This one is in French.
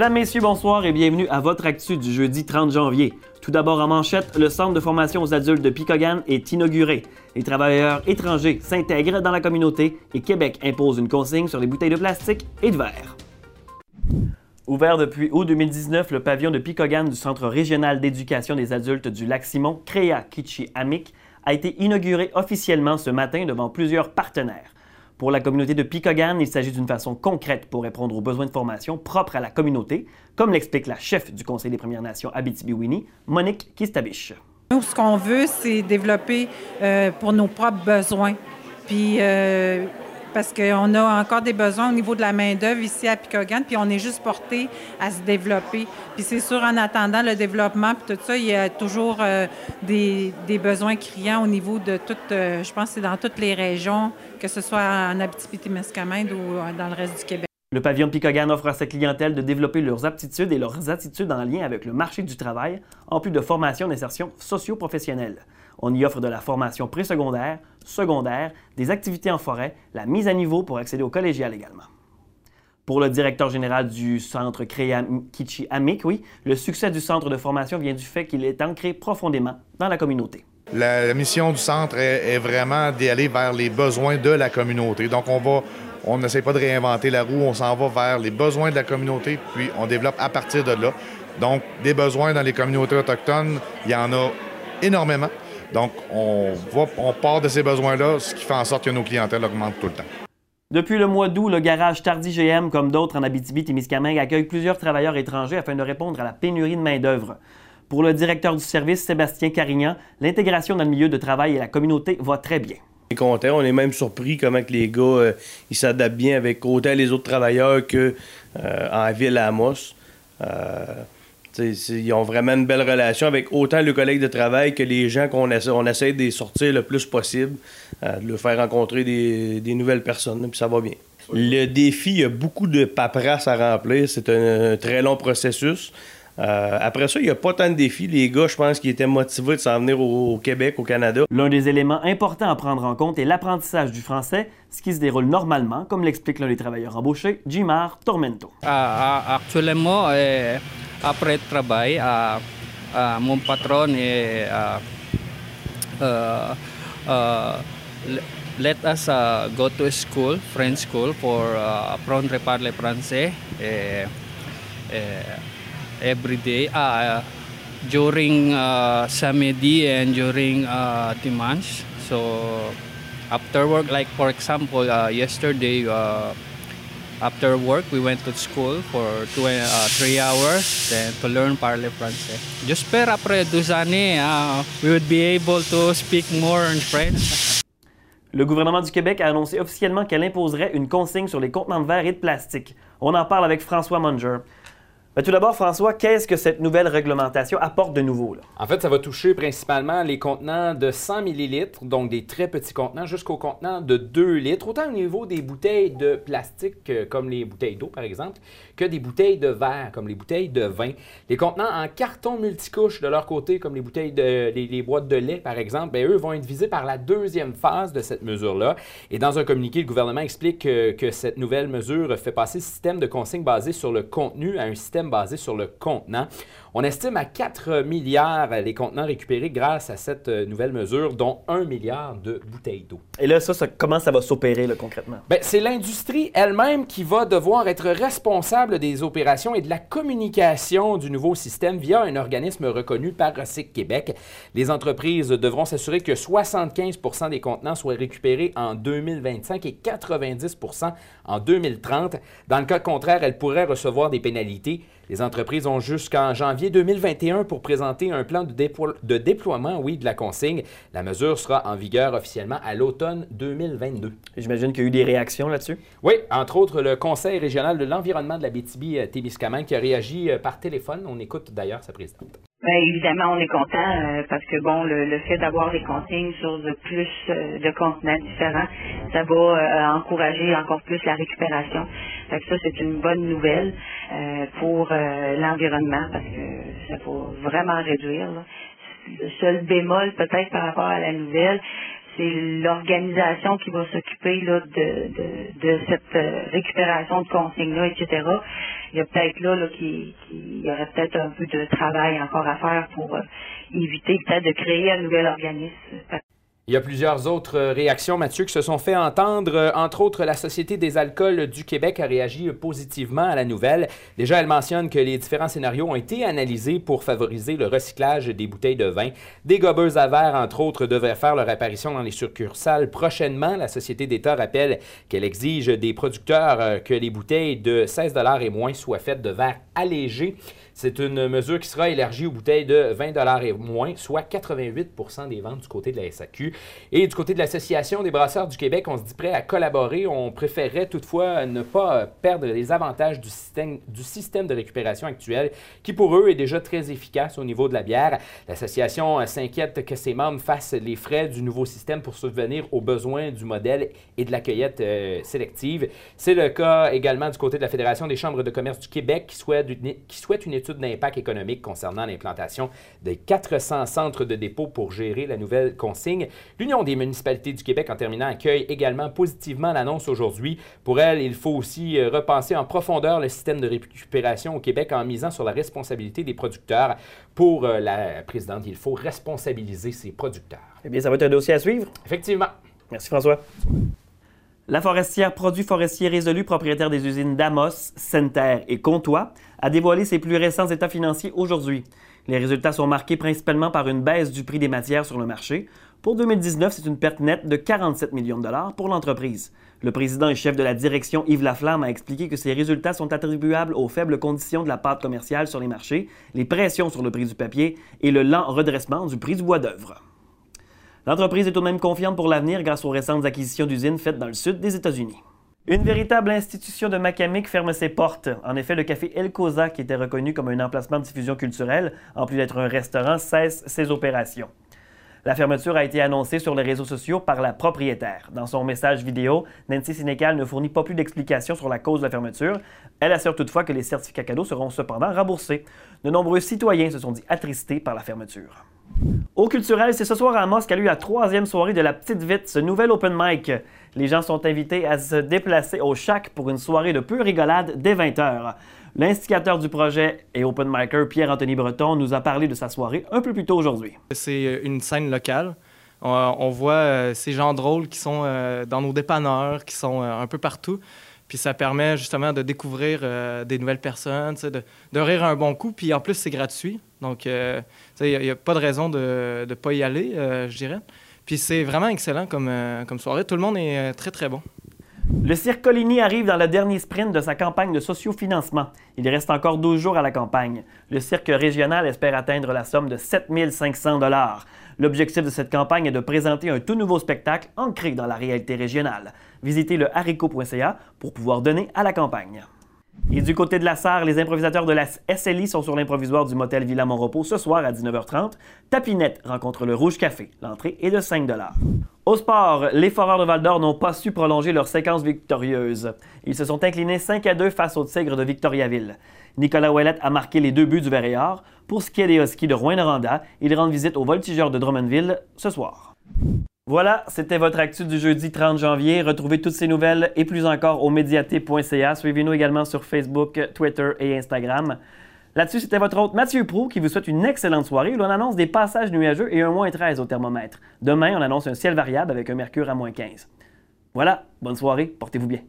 Mesdames, Messieurs, bonsoir et bienvenue à votre actu du jeudi 30 janvier. Tout d'abord en manchette, le centre de formation aux adultes de Picogan est inauguré. Les travailleurs étrangers s'intègrent dans la communauté et Québec impose une consigne sur les bouteilles de plastique et de verre. Ouvert depuis août 2019, le pavillon de Picogan du Centre régional d'éducation des adultes du Lac-Simon, Créa Kichi Amik, a été inauguré officiellement ce matin devant plusieurs partenaires. Pour la communauté de Picogan, il s'agit d'une façon concrète pour répondre aux besoins de formation propres à la communauté, comme l'explique la chef du Conseil des Premières Nations Abitibi-Winnie, Monique Kistabiche. Nous, ce qu'on veut, c'est développer euh, pour nos propres besoins. Puis, euh, parce qu'on a encore des besoins au niveau de la main-d'œuvre ici à Picogan, puis on est juste porté à se développer. Puis c'est sûr, en attendant le développement, puis tout ça, il y a toujours euh, des, besoins criants au niveau de toutes, euh, je pense c'est dans toutes les régions, que ce soit en Abitibi-Témiscamingue ou euh, dans le reste du Québec. Le pavillon de Picogan offre à sa clientèle de développer leurs aptitudes et leurs attitudes en lien avec le marché du travail, en plus de formation d'insertion socio-professionnelle. On y offre de la formation préssecondaire, secondaire, des activités en forêt, la mise à niveau pour accéder au collégial également. Pour le directeur général du centre Kichi Amik, oui, le succès du centre de formation vient du fait qu'il est ancré profondément dans la communauté. La, la mission du centre est, est vraiment d'aller vers les besoins de la communauté. Donc, on va on n'essaie pas de réinventer la roue, on s'en va vers les besoins de la communauté, puis on développe à partir de là. Donc, des besoins dans les communautés autochtones, il y en a énormément. Donc, on, va, on part de ces besoins-là, ce qui fait en sorte que nos clientèles augmentent tout le temps. Depuis le mois d'août, le garage Tardy GM, comme d'autres en Abitibi-Témiscamingue, accueille plusieurs travailleurs étrangers afin de répondre à la pénurie de main-d'œuvre. Pour le directeur du service, Sébastien Carignan, l'intégration dans le milieu de travail et la communauté va très bien. On est content, on est même surpris comment que les gars euh, ils s'adaptent bien avec autant les autres travailleurs que euh, en ville à Amos. Euh, ils ont vraiment une belle relation avec autant le collègue de travail que les gens qu'on essaie, on essaie de les sortir le plus possible, de leur faire rencontrer des, des nouvelles personnes, puis ça va bien. Le défi, il y a beaucoup de paperasse à remplir. C'est un, un très long processus. Euh, après ça, il n'y a pas tant de défis. Les gars, je pense qu'ils étaient motivés de s'en venir au, au, Québec, au Canada. L'un des éléments importants à prendre en compte est l'apprentissage du français, ce qui se déroule normalement, comme l'explique l'un des travailleurs embauchés, Jimar Tormento. Uh, uh, actuellement, eh, après travail, uh, mon patron est, let us go to school, French school, for apprendre à parler français. Et, et, every day uh, during uh, samedi and during uh, dimanche so after work like for example uh, yesterday uh, after work we went to school for two, uh, three hours then to learn parler français j'espère après deux années uh, we would be able to speak more in French Le gouvernement du Québec a annoncé officiellement qu'elle imposerait une consigne sur les contenants de verre et de plastique. On en parle avec François Munger. Ben, tout d'abord, François, qu'est-ce que cette nouvelle réglementation apporte de nouveau? En fait, ça va toucher principalement les contenants de 100 ml, donc des très petits contenants, jusqu'aux contenants de 2 litres, autant au niveau des bouteilles de plastique, comme les bouteilles d'eau, par exemple, que des bouteilles de verre, comme les bouteilles de vin. Les contenants en carton multicouche de leur côté, comme les bouteilles de les, boîtes de lait, par exemple, bien, eux vont être visés par la deuxième phase de cette mesure-là. Et dans un communiqué, le gouvernement explique que, que cette nouvelle mesure fait passer le système de consigne basé sur le contenu à un système basé sur le contenant. On estime à 4 milliards les contenants récupérés grâce à cette nouvelle mesure, dont 1 milliard de bouteilles d'eau. Et là, ça, ça, comment ça va s'opérer concrètement? Bien, c'est l'industrie elle-même qui va devoir être responsable des opérations et de la communication du nouveau système via un organisme reconnu par Recyc Québec. Les entreprises devront s'assurer que 75% des contenants soient récupérés en 2025 et 90% en 2030. Dans le cas contraire, elles pourraient recevoir des pénalités. Les entreprises ont jusqu'en janvier 2021 pour présenter un plan de, déplo de, déploiement oui, de la consigne. La mesure sera en vigueur officiellement à l'automne 2022. J'imagine qu'il y a eu des réactions là-dessus? Oui, entre autres le Conseil régional de l'environnement de la BTB-Témiscamingue qui a réagi par téléphone. On écoute d'ailleurs sa présidente. Bien, évidemment, on est content euh, parce que bon, le, le fait d'avoir des consignes sur de plus euh, de contenants différents, ça va euh, encourager encore plus la récupération. Fait que ça, c'est une bonne nouvelle pour l'environnement parce que ça va vraiment réduire. Là. Le seul bémol peut-être par rapport à la nouvelle, c'est l'organisation qui va s'occuper là, de, de, de cette euh, récupération de consignes-là, etc. Il y a peut-être là, là qui, qui- il y aurait peut-être un peu de travail encore à faire pour euh, éviter peut-être de créer un nouvel organisme. Il y a plusieurs autres euh, réactions, Mathieu, qui se sont fait entendre. Euh, Entre autres, la Société des alcools du Québec a réagi positivement à la nouvelle. Déjà, elle mentionne que les différents scénarios ont été analysés pour favoriser le recyclage des bouteilles de vin. Des gobeuses à verre, entre autres, devraient faire leur apparition dans les succursales prochainement. La Société d'État rappelle qu'elle exige des producteurs euh, que les bouteilles de 16 et moins soient faites de verre allégé. C'est une mesure qui sera élargie aux bouteilles de 20 et moins, soit 88% des ventes du côté de la SAQ. Et du côté de l'Association des brasseurs du Québec, on se dit prêt à collaborer. On préférerait toutefois ne pas perdre les avantages du système, de récupération actuel, qui pour eux est déjà très efficace au niveau de la bière. L'association s'inquiète que ses membres fassent les frais du nouveau système pour subvenir aux besoins du modèle et de la cueillette euh, sélective. C'est le cas également du côté de la Fédération des chambres de commerce du Québec qui souhaite une, qui souhaite une étude d'impact économique concernant l'implantation de 400 centres de dépôt pour gérer la nouvelle consigne. L'Union des municipalités du Québec, en terminant, accueille également positivement l'annonce aujourd'hui. Pour elle, il faut aussi euh, repenser en profondeur le système de récupération au Québec en misant sur la responsabilité des producteurs. Pour euh, la présidente, il faut responsabiliser ses producteurs. Eh bien, ça va être un dossier à suivre. Effectivement. Merci François. La forestière Produits forestiers résolus, propriétaire des usines Damos, Center et Comtois, a dévoilé ses plus récents états financiers aujourd'hui. Les résultats sont marqués principalement par une baisse du prix des matières sur le marché. Pour 2019, c'est une perte nette de 47 millions de dollars pour l'entreprise. Le président et chef de la direction Yves Laflamme a expliqué que ces résultats sont attribuables aux faibles conditions de la pâte commerciale sur les marchés, les pressions sur le prix du papier et le lent redressement du prix du bois d'œuvre. L'entreprise est tout de même confiante pour l'avenir grâce aux récentes acquisitions d'usines faites dans le sud des États-Unis. Une véritable institution de Macamic ferme ses portes. En effet, le café El Cosa, qui était reconnu comme un emplacement de diffusion culturelle, en plus d'être un restaurant, cesse ses opérations. La fermeture a été annoncée sur les réseaux sociaux par la propriétaire. Dans son message vidéo, Nancy Sénécal ne fournit pas plus d'explications sur la cause de la fermeture. Elle assure toutefois que les certificats cadeaux seront cependant remboursés. De nombreux citoyens se sont dit attristés par la fermeture. Au culturel, c'est ce soir à Amos qu'a eu la troisième soirée de la Petite Vite, ce nouvel open mic. Les gens sont invités à se déplacer au Chac pour une soirée de pure rigolade dès 20h. L'instigateur du projet et open micer Pierre-Anthony Breton nous a parlé de sa soirée un peu plus tôt aujourd'hui. C'est une scène locale. On, on voit euh, ces gens drôles qui sont euh, dans nos dépanneurs, qui sont euh, un peu partout. Puis ça permet justement de découvrir euh, des nouvelles personnes, de rire un bon coup. Puis en plus, c'est gratuit. Donc, euh, il n'y a, pas de raison de ne pas y aller, euh, je dirais. Puis c'est vraiment excellent comme, euh, soirée. Tout le monde est très, très bon. Le Cirque Coligny arrive dans le dernier sprint de sa campagne de sociofinancement. Il reste encore 12 jours à la campagne. Le Cirque régional espère atteindre la somme de 7500 dollars. L'objectif de cette campagne est de présenter un tout nouveau spectacle ancré dans la réalité régionale. Visitez le haricot.ca pour pouvoir donner à la campagne. Et du côté de la Sarre, les improvisateurs de la SLI sont sur l'improvisoire du motel Villa Montrepos ce soir à 19h30. Tapinette rencontre le Rouge Café. L'entrée est de 5 Au sport, les Foreurs de Val-d'Or n'ont pas su prolonger leur séquence victorieuse. Ils se sont inclinés 5 à 2 face aux Tigres de Victoriaville. Nicolas Ouellette a marqué les deux buts du Or. Pour ce qui est des de Rouen-Noranda, ils rendent visite aux Voltigeurs de Drummondville ce soir. Voilà, c'était votre actu du jeudi 30 janvier. Retrouvez toutes ces nouvelles et plus encore au médiaté.ca. Suivez-nous également sur Facebook, Twitter et Instagram. Là-dessus, c'était votre hôte Mathieu Prou qui vous souhaite une excellente soirée où l'on annonce des passages nuageux et un moins 13 au thermomètre. Demain, on annonce un ciel variable avec un mercure à moins 15. Voilà, bonne soirée, portez-vous bien.